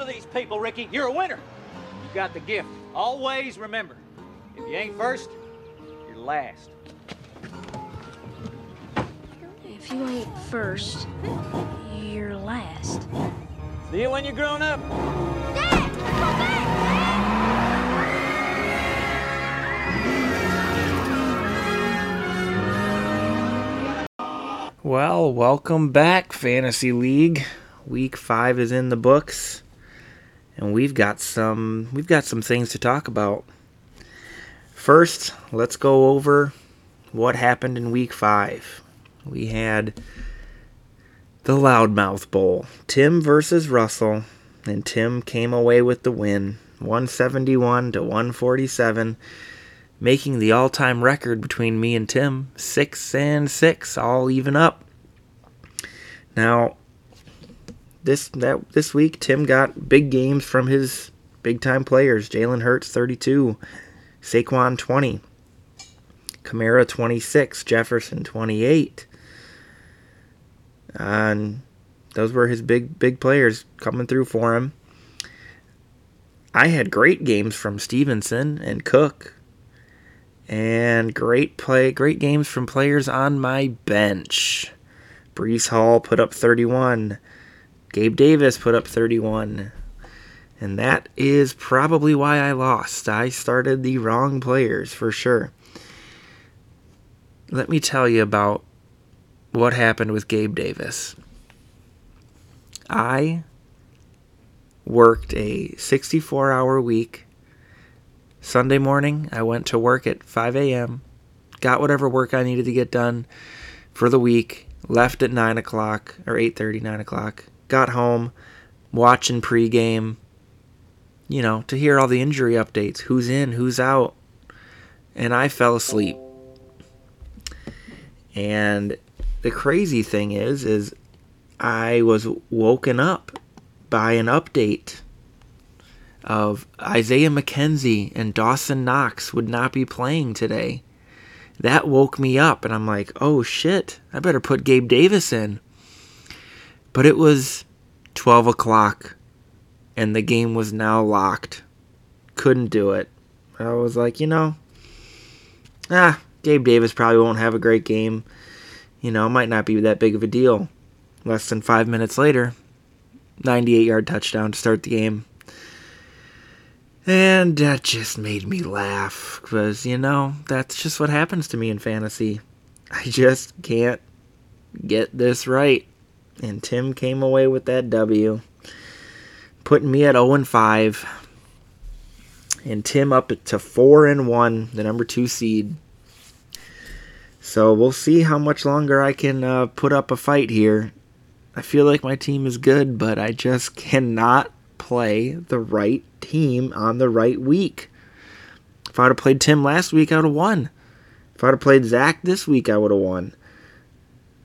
to these people, Ricky. You're a winner. You got the gift. Always remember, if you ain't first, you're last. If you ain't first, you're last. See you when you're grown up. Dad! Go back! Well, welcome back, Fantasy League. Week five is in the books, and we've got some we've got some things to talk about. First, let's go over what happened in week five. We had the Loudmouth Bowl, Tim versus Russell, and Tim came away with the win, 171 to 147 making the all-time record between me and Tim, six and six, all even up. Now, this that this week, Tim got big games from his big-time players: Jalen Hurts, 32, Saquon, 20, Kamara, 26, Jefferson, 28, and those were his big big players coming through for him. I had great games from Stevenson and Cook and great play, great games from players on my bench. Breece Hall put up 31. Gabe Davis put up 31. And that is probably why I lost. I started the wrong players for sure. Let me tell you about what happened with Gabe Davis. I worked a 64 hour week Sunday morning, I went to work at 5 a.m., got whatever work I needed to get done for the week, left at 9 o'clock or 8.30, 9 o'clock, got home, watching pregame, you know, to hear all the injury updates, who's in, who's out, and I fell asleep. And the crazy thing is, is I was woken up by an update of Isaiah McKenzie and Dawson Knox would not be playing today. That woke me up, and I'm like, oh shit, I better put Gabe Davis in. But it was 12 o'clock, and the game was now locked. Couldn't do it. I was like, you know, ah, Gabe Davis probably won't have a great game. You know, might not be that big of a deal. Less than five minutes later, 98 yard touchdown to start the game. And that just made me laugh because, you know, that's just what happens to me in fantasy. I just can't get this right. And Tim came away with that W, putting me at 0 and 5. And Tim up to 4 and 1, the number 2 seed. So we'll see how much longer I can uh, put up a fight here. I feel like my team is good, but I just cannot play the right team on the right week. If I'd have played Tim last week, I would have won. If I'd have played Zach this week, I would have won.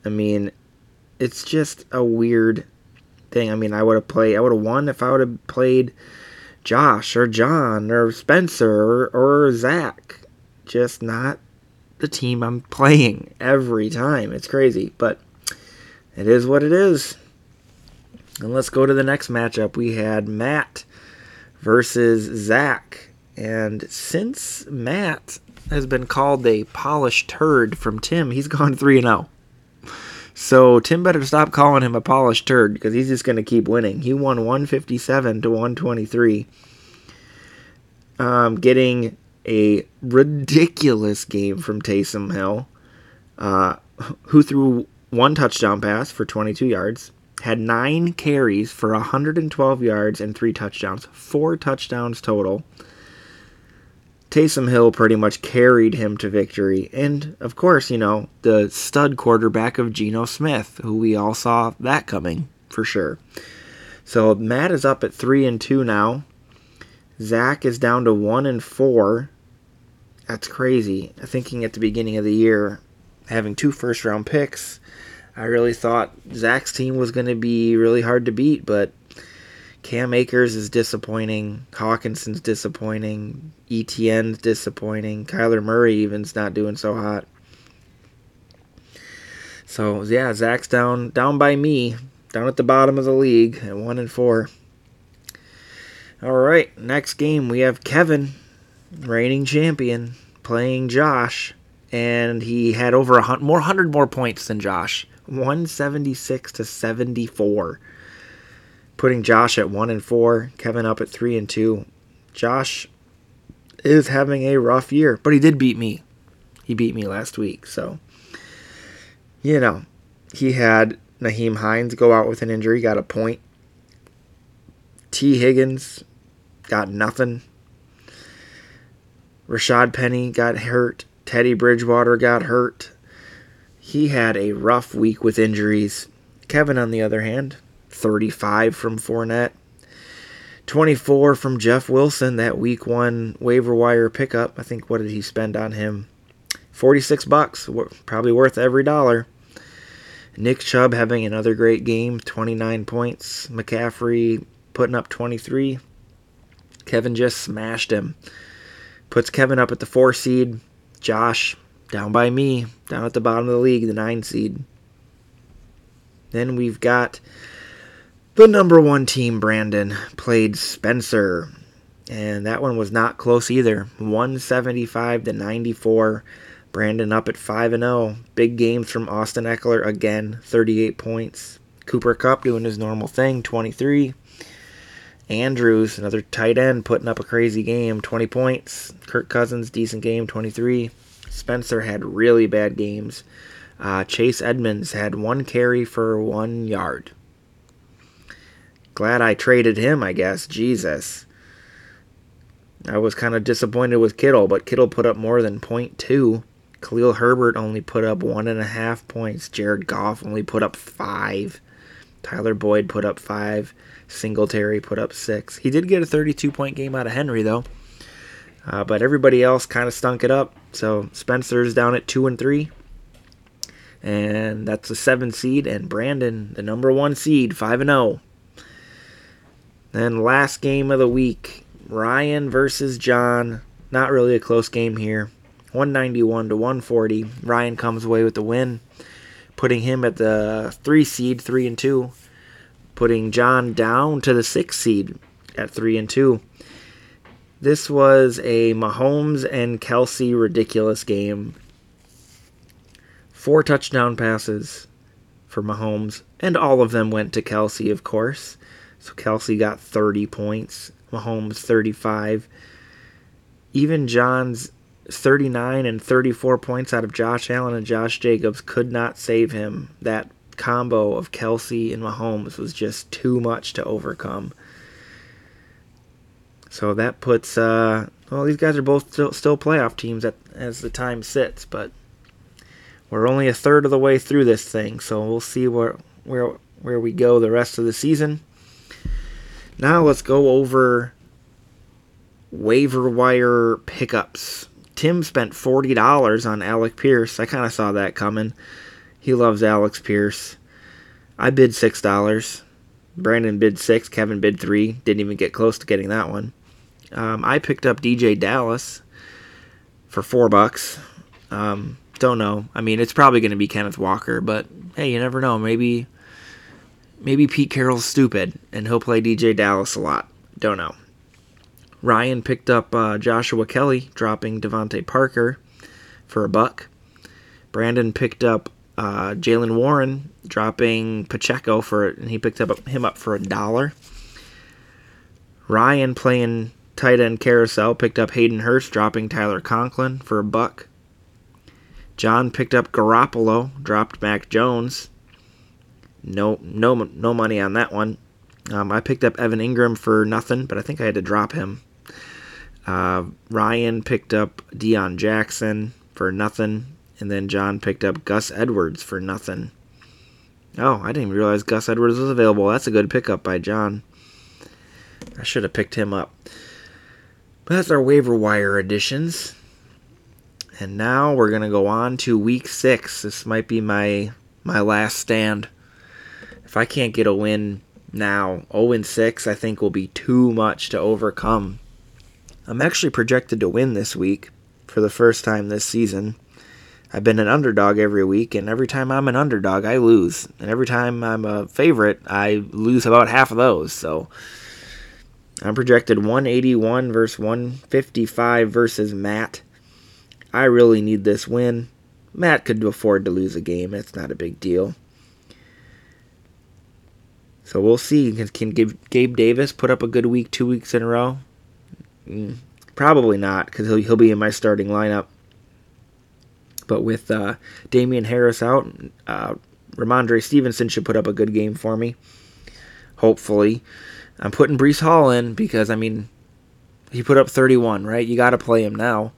I mean, it's just a weird thing. I mean, I would have played, I would have won if I would have played Josh or John or Spencer or, or Zach. Just not the team I'm playing every time. It's crazy, but it is what it is. And let's go to the next matchup. We had Matt versus Zach. And since Matt has been called a polished turd from Tim, he's gone 3 0. So Tim better stop calling him a polished turd because he's just going to keep winning. He won 157 to 123, um, getting a ridiculous game from Taysom Hill, uh, who threw one touchdown pass for 22 yards, had nine carries for 112 yards and three touchdowns, four touchdowns total. Taysom Hill pretty much carried him to victory. And of course, you know, the stud quarterback of Geno Smith, who we all saw that coming for sure. So Matt is up at 3 and 2 now. Zach is down to 1 and 4. That's crazy. Thinking at the beginning of the year, having two first round picks, I really thought Zach's team was going to be really hard to beat, but Cam Akers is disappointing. Hockenson's disappointing. ETN's disappointing. Kyler Murray even's not doing so hot. So yeah, Zach's down down by me, down at the bottom of the league at one and four. All right, next game we have Kevin, reigning champion, playing Josh, and he had over a hundred more hundred more points than Josh, 176 to 74, putting Josh at one and four, Kevin up at three and two. Josh is having a rough year, but he did beat me. He beat me last week, so you know he had Nyheim Hines go out with an injury, got a point. T. Higgins got nothing. Rashad Penny got hurt. Teddy Bridgewater got hurt. He had a rough week with injuries. Kevin, on the other hand, 35 from Fournette, 24 from Jeff Wilson, that week one waiver wire pickup. I think what did he spend on him? 46 bucks, probably worth every dollar. Nick Chubb having another great game, 29 points. McCaffrey putting up 23. Kevin just smashed him. Puts Kevin up at the four seed. Josh down by me, down at the bottom of the league, the nine seed. Then we've got the number one team, Brandon, played Spencer. And that one was not close either. 175 to 94. Brandon up at 5 and 0. Big games from Austin Ekeler again, 38 points. Cooper Kupp doing his normal thing, 23. Andrews, another tight end, putting up a crazy game, 20 points. Kirk Cousins, decent game, 23. Spencer had really bad games. Uh, Chase Edmonds had one carry for one yard. Glad I traded him, I guess. Jesus. I was kind of disappointed with Kittle, but Kittle put up more than 0.2. Khalil Herbert only put up one and a half points. Jared Goff only put up five. Tyler Boyd put up five. Singletary put up six. He did get a 32 point game out of Henry, though. Uh, but everybody else kind of stunk it up. So Spencer's down at two and three. And that's the seven seed. And Brandon, the number one seed, 5 and 0. Then last game of the week Ryan versus John. Not really a close game here. 191 to 140. Ryan comes away with the win, putting him at the three seed, three and two, putting John down to the six seed at three and two. This was a Mahomes and Kelce ridiculous game. Four touchdown passes for Mahomes, and all of them went to Kelce, of course. So Kelce got 30 points, Mahomes 35. Even John's 39 and 34 points out of Josh Allen and Josh Jacobs could not save him. That combo of Kelce and Mahomes was just too much to overcome. So that puts, uh, well, these guys are both still, still playoff teams at, as the time sits, but we're only a third of the way through this thing, so we'll see where where where we go the rest of the season. Now let's go over waiver wire pickups. Tim spent $40 on Alec Pierce. I kind of saw that coming. He loves Alex Pierce. I bid $6. Brandon bid 6, Kevin bid 3. Didn't even get close to getting that one. Um, I picked up DeeJay Dallas for 4 bucks. Um, don't know. I mean, it's probably going to be Kenneth Walker, but hey, you never know. Maybe maybe Pete Carroll's stupid and he'll play DeeJay Dallas a lot. Don't know. Ryan picked up uh, Joshua Kelley, dropping DeVante Parker for a buck. Brandon picked up uh, Jaylen Warren, dropping Pacheco for and he picked up him up for a dollar. Ryan playing tight end carousel picked up Hayden Hurst, dropping Tyler Conklin for a buck. John picked up Garoppolo, dropped Mac Jones. No, no, no money on that one. Um, I picked up Evan Engram for nothing, but I think I had to drop him. Uh, Ryan picked up Deon Jackson for nothing, and then John picked up Gus Edwards for nothing. Oh, I didn't even realize Gus Edwards was available. That's a good pickup by John. I should have picked him up. But that's our waiver wire additions. And now we're gonna go on to week six. This might be my my last stand. If I can't get a win now, 0 6 I think will be too much to overcome. I'm actually projected to win this week for the first time this season. I've been an underdog every week, and every time I'm an underdog, I lose. And every time I'm a favorite, I lose about half of those. So I'm projected 181 versus 155 versus Matt. I really need this win. Matt could afford to lose a game. It's not a big deal. So we'll see. Can, Gabe Davis put up a good week two weeks in a row? Mm, probably not, because he'll, he'll be in my starting lineup. But with uh, Damien Harris out, uh, Rhamondre Stevenson should put up a good game for me. Hopefully. I'm putting Breece Hall in because, I mean, he put up 31, right? You got to play him now.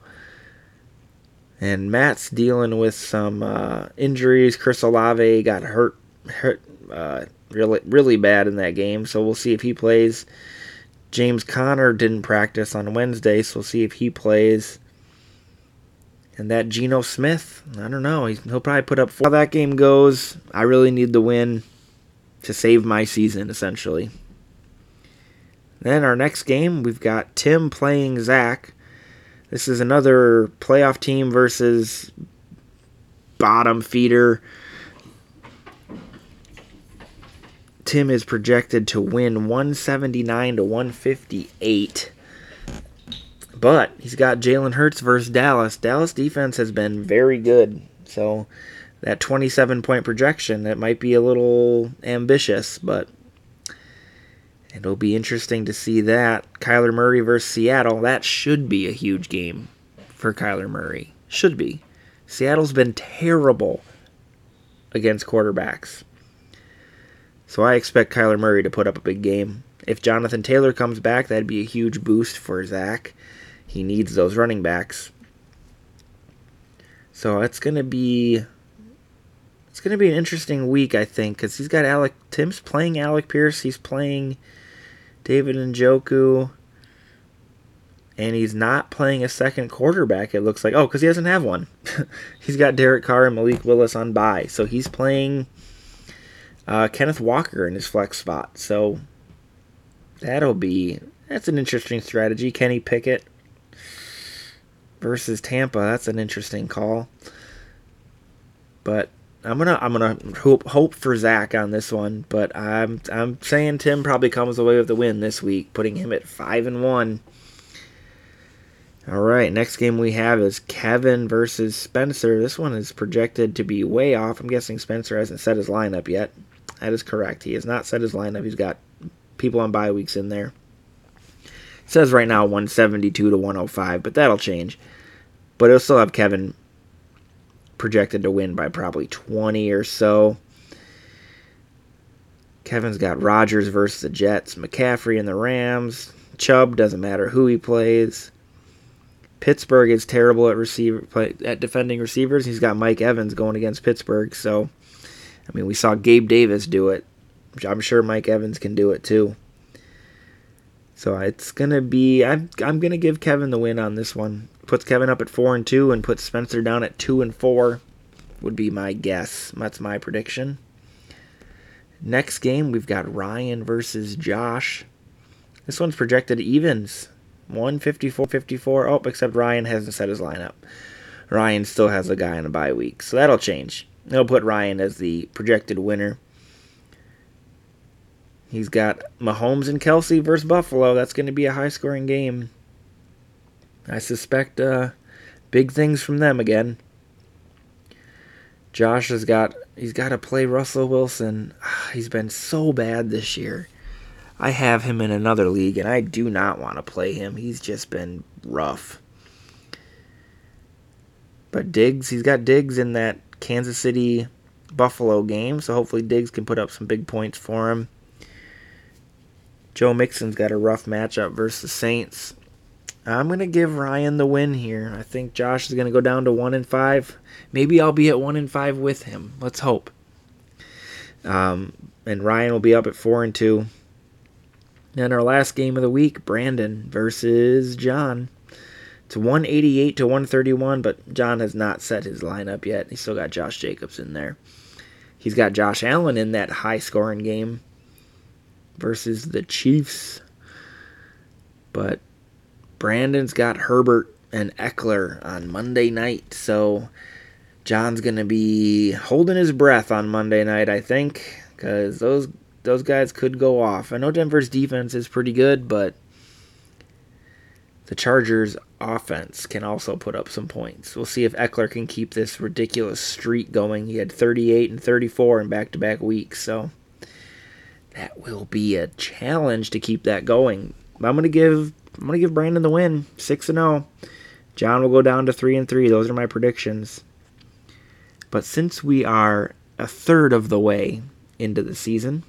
And Matt's dealing with some uh, injuries. Chris Olave got hurt, hurt uh, really, really bad in that game. So we'll see if he plays. James Conner didn't practice on Wednesday, so we'll see if he plays. And that Geno Smith, I don't know. He'll probably put up four. How that game goes, I really need the win to save my season, essentially. Then our next game, we've got Tim playing Zach. This is another playoff team versus bottom feeder. Tim is projected to win 179 to 158. But he's got Jalen Hurts versus Dallas. Dallas defense has been very good. So that 27 point projection, that might be a little ambitious, but it'll be interesting to see that. Kyler Murray versus Seattle, that should be a huge game for Kyler Murray. Should be. Seattle's been terrible against quarterbacks. So I expect Kyler Murray to put up a big game. If Jonathan Taylor comes back, that'd be a huge boost for Zach. He needs those running backs. So it's gonna be it's gonna be an interesting week, I think, because he's got Alec Tim's playing Alec Pierce, he's playing David Njoku, and he's not playing a second quarterback. It looks like oh, because he doesn't have one. he's got Derek Carr and Malik Willis on bye, so he's playing uh, Kenneth Walker in his flex spot. So that'll be that's an interesting strategy. Kenny Pickett versus Tampa. That's an interesting call. But I'm gonna I'm gonna hope hope for Zach on this one. But I'm I'm saying Tim probably comes away with the win this week, putting him at five and one. All right, next game we have is Kevin versus Spencer. This one is projected to be way off. I'm guessing Spencer hasn't set his lineup yet. That is correct. He has not set his lineup. He's got people on bye weeks in there. It says right now 172 to 105, but that'll change. But it'll still have Kevin projected to win by probably 20 or so. Kevin's got Rodgers versus the Jets, McCaffrey and the Rams. Chubb doesn't matter who he plays. Pittsburgh is terrible at receiver at defending receivers. He's got Mike Evans going against Pittsburgh, so I mean, we saw Gabe Davis do it. I'm sure Mike Evans can do it too. So it's gonna be. I'm I'm gonna give Kevin the win on this one. Puts Kevin up at four and two, and puts Spencer down at two and four. Would be my guess. That's my prediction. Next game we've got Ryan versus Josh. This one's projected evens. 154 54. Oh, except Ryan hasn't set his lineup. Ryan still has a guy in a bye week, so that'll change. They'll put Ryan as the projected winner. He's got Mahomes and Kelce versus Buffalo. That's going to be a high scoring game. I suspect uh, big things from them again. Josh has got he's got to play Russell Wilson. He's been so bad this year. I have him in another league and I do not want to play him. He's just been rough. But Diggs, he's got Diggs in that Kansas City Buffalo game, so hopefully Diggs can put up some big points for him. Joe Mixon's got a rough matchup versus the Saints. I'm going to give Ryan the win here. I think Josh is going to go down to 1 and 5. Maybe I'll be at 1 and 5 with him. Let's hope. Um, and Ryan will be up at 4 and 2. And our last game of the week, Brandon versus John. It's 188 to 131, but John has not set his lineup yet. He's still got Josh Jacobs in there. He's got Josh Allen in that high scoring game versus the Chiefs. But Brandon's got Herbert and Ekeler on Monday night. So John's going to be holding his breath on Monday night, I think, because those those guys could go off. I know Denver's defense is pretty good, but the Chargers offense can also put up some points. We'll see if Ekeler can keep this ridiculous streak going. He had 38 and 34 in back to back weeks, so that will be a challenge to keep that going. I'm gonna give I'm gonna give Brandon the win, six and zero. John will go down to three and three. Those are my predictions. But since we are a third of the way into the season,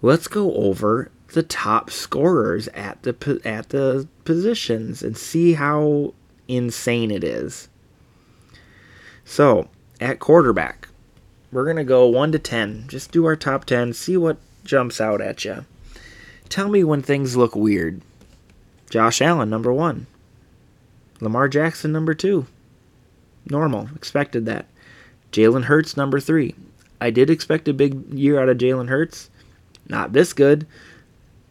let's go over the top scorers at the at the positions and see how insane it is. So, at quarterback, we're going to go 1 to 10. Just do our top 10, see what jumps out at you. Tell me when things look weird. Josh Allen, number 1. Lamar Jackson, number 2. Normal, expected that. Jalen Hurts, number 3. I did expect a big year out of Jalen Hurts. Not this good,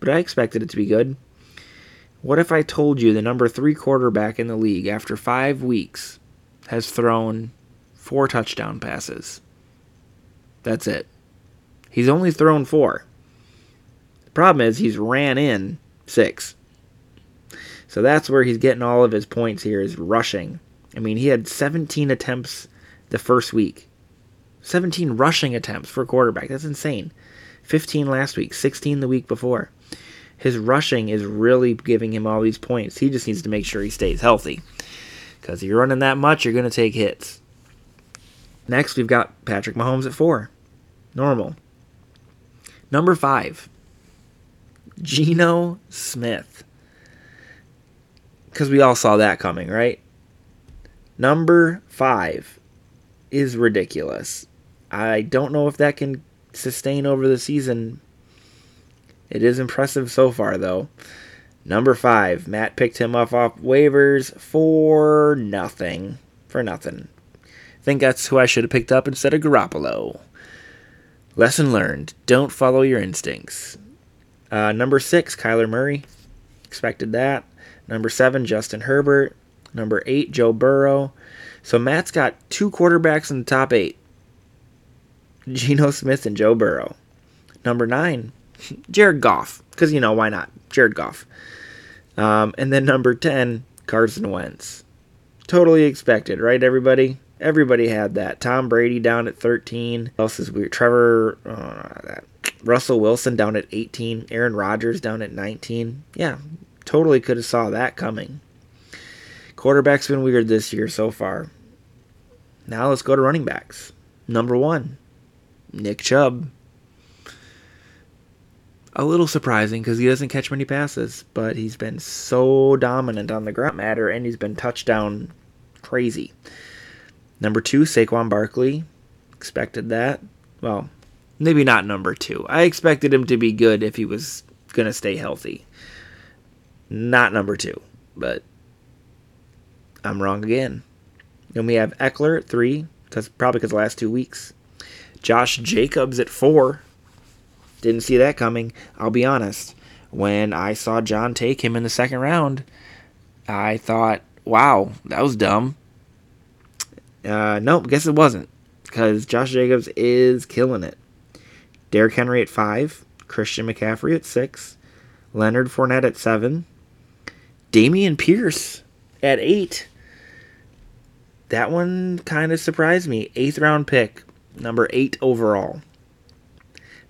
but I expected it to be good. What if I told you the number three quarterback in the league after five weeks has thrown four touchdown passes? That's it. He's only thrown four. The problem is he's ran in six. So that's where he's getting all of his points here is rushing. I mean, he had 17 attempts the first week. 17 rushing attempts for a quarterback. That's insane. 15 last week, 16 the week before. His rushing is really giving him all these points. He just needs to make sure he stays healthy. Because if you're running that much, you're going to take hits. Next, we've got Patrick Mahomes at four. Normal. Number five, Geno Smith. Because we all saw that coming, right? Number five is ridiculous. I don't know if that can sustain over the season. It is impressive so far, though. Number five, Matt picked him up off waivers for nothing. For nothing. think that's who I should have picked up instead of Garoppolo. Lesson learned don't follow your instincts. Uh, number six, Kyler Murray. Expected that. Number seven, Justin Herbert. Number eight, Joe Burrow. So Matt's got two quarterbacks in the top eight Geno Smith and Joe Burrow. Number nine, Jared Goff. Because, you know, why not? Jared Goff. Um, and then number 10, Carson Wentz. Totally expected, right, everybody? Everybody had that. Tom Brady down at 13. else is weird? Trevor, uh, Russell Wilson down at 18. Aaron Rodgers down at 19. Yeah, totally could have saw that coming. Quarterback's been weird this year so far. Now let's go to running backs. Number one, Nick Chubb. A little surprising because he doesn't catch many passes, but he's been so dominant on the ground matter and he's been touchdown crazy. Number two, Saquon Barkley. Expected that. Well, maybe not number two. I expected him to be good if he was going to stay healthy. Not number two, but I'm wrong again. Then we have Ekeler at three, because probably because the last two weeks. Josh Jacobs at four. Didn't see that coming. I'll be honest. When I saw John take him in the second round, I thought, wow, that was dumb. Uh, nope, guess it wasn't. Because Josh Jacobs is killing it. Derrick Henry at five. Christian McCaffrey at six. Leonard Fournette at seven. Dameon Pierce at eight. That one kind of surprised me. Eighth round pick number eight overall.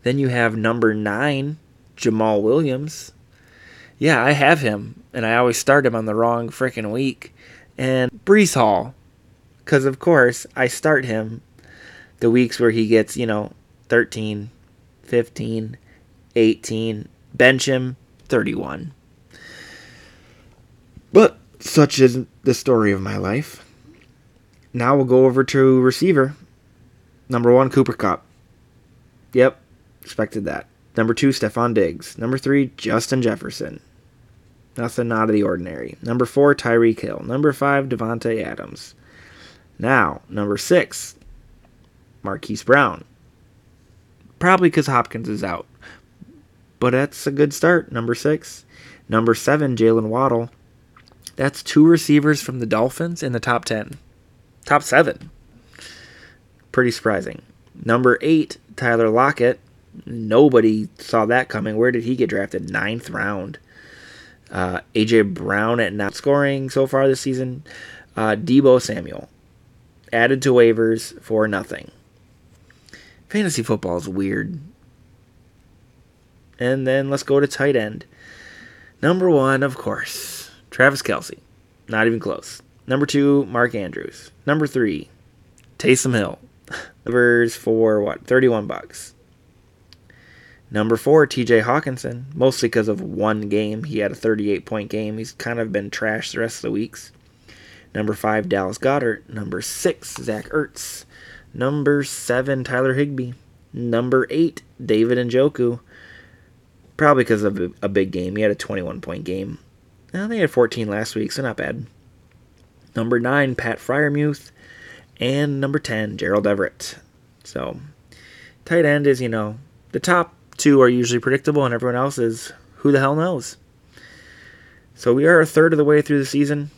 Then you have number nine, Jamaal Williams. Yeah, I have him, and I always start him on the wrong freaking week. And Breece Hall, because of course I start him the weeks where he gets, you know, 13, 15, 18, bench him 31. But such is the story of my life. Now we'll go over to receiver. Number one, Cooper Kupp. Yep, expected that. Number two, Stefon Diggs. Number three, Justin Jefferson. Nothing out of the ordinary. Number four, Tyreek Hill. Number five, Davante Adams. Now, number six, Marquise Brown. Probably because Hopkins is out. But that's a good start. Number six. Number seven, Jaylen Waddle. That's two receivers from the Dolphins in the top 10. Top seven. Pretty surprising. Number eight, Tyler Lockett. Nobody saw that coming. Where did he get drafted? Ninth round. Uh, AJ Brown at not scoring so far this season. Uh, Deebo Samuel added to waivers for nothing. Fantasy football is weird. And then let's go to tight end. Number one, of course, Travis Kelce. Not even close. Number two, Mark Andrews. Number three, Taysom Hill. Numbers for what? 31 bucks. Number four, TJ Hockenson. Mostly because of one game. He had a 38 point game. He's kind of been trashed the rest of the weeks. Number five, Dallas Goedert. Number six, Zach Ertz. Number seven, Tyler Higbee. Number eight, David Njoku. Probably because of a big game. He had a 21 point game. Think he had 14 last week, so not bad. Number nine, Pat Freiermuth. And number 10, Gerald Everett. So, tight end is, you know, the top two are usually predictable, and everyone else is who the hell knows. So, we are a third of the way through the season.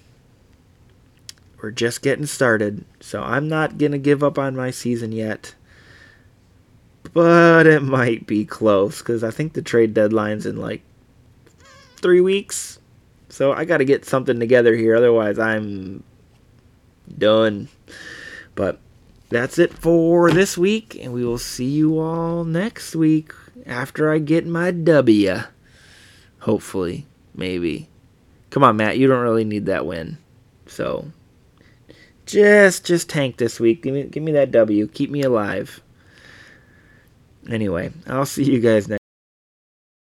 We're just getting started, so I'm not going to give up on my season yet. But it might be close because I think the trade deadline's in like three weeks. So I got to get something together here. Otherwise, I'm done. But that's it for this week, and we will see you all next week after I get my W. Hopefully, maybe. Come on, Matt, you don't really need that win. So just just tank this week. Give me give me that W. Keep me alive. Anyway, I'll see you guys next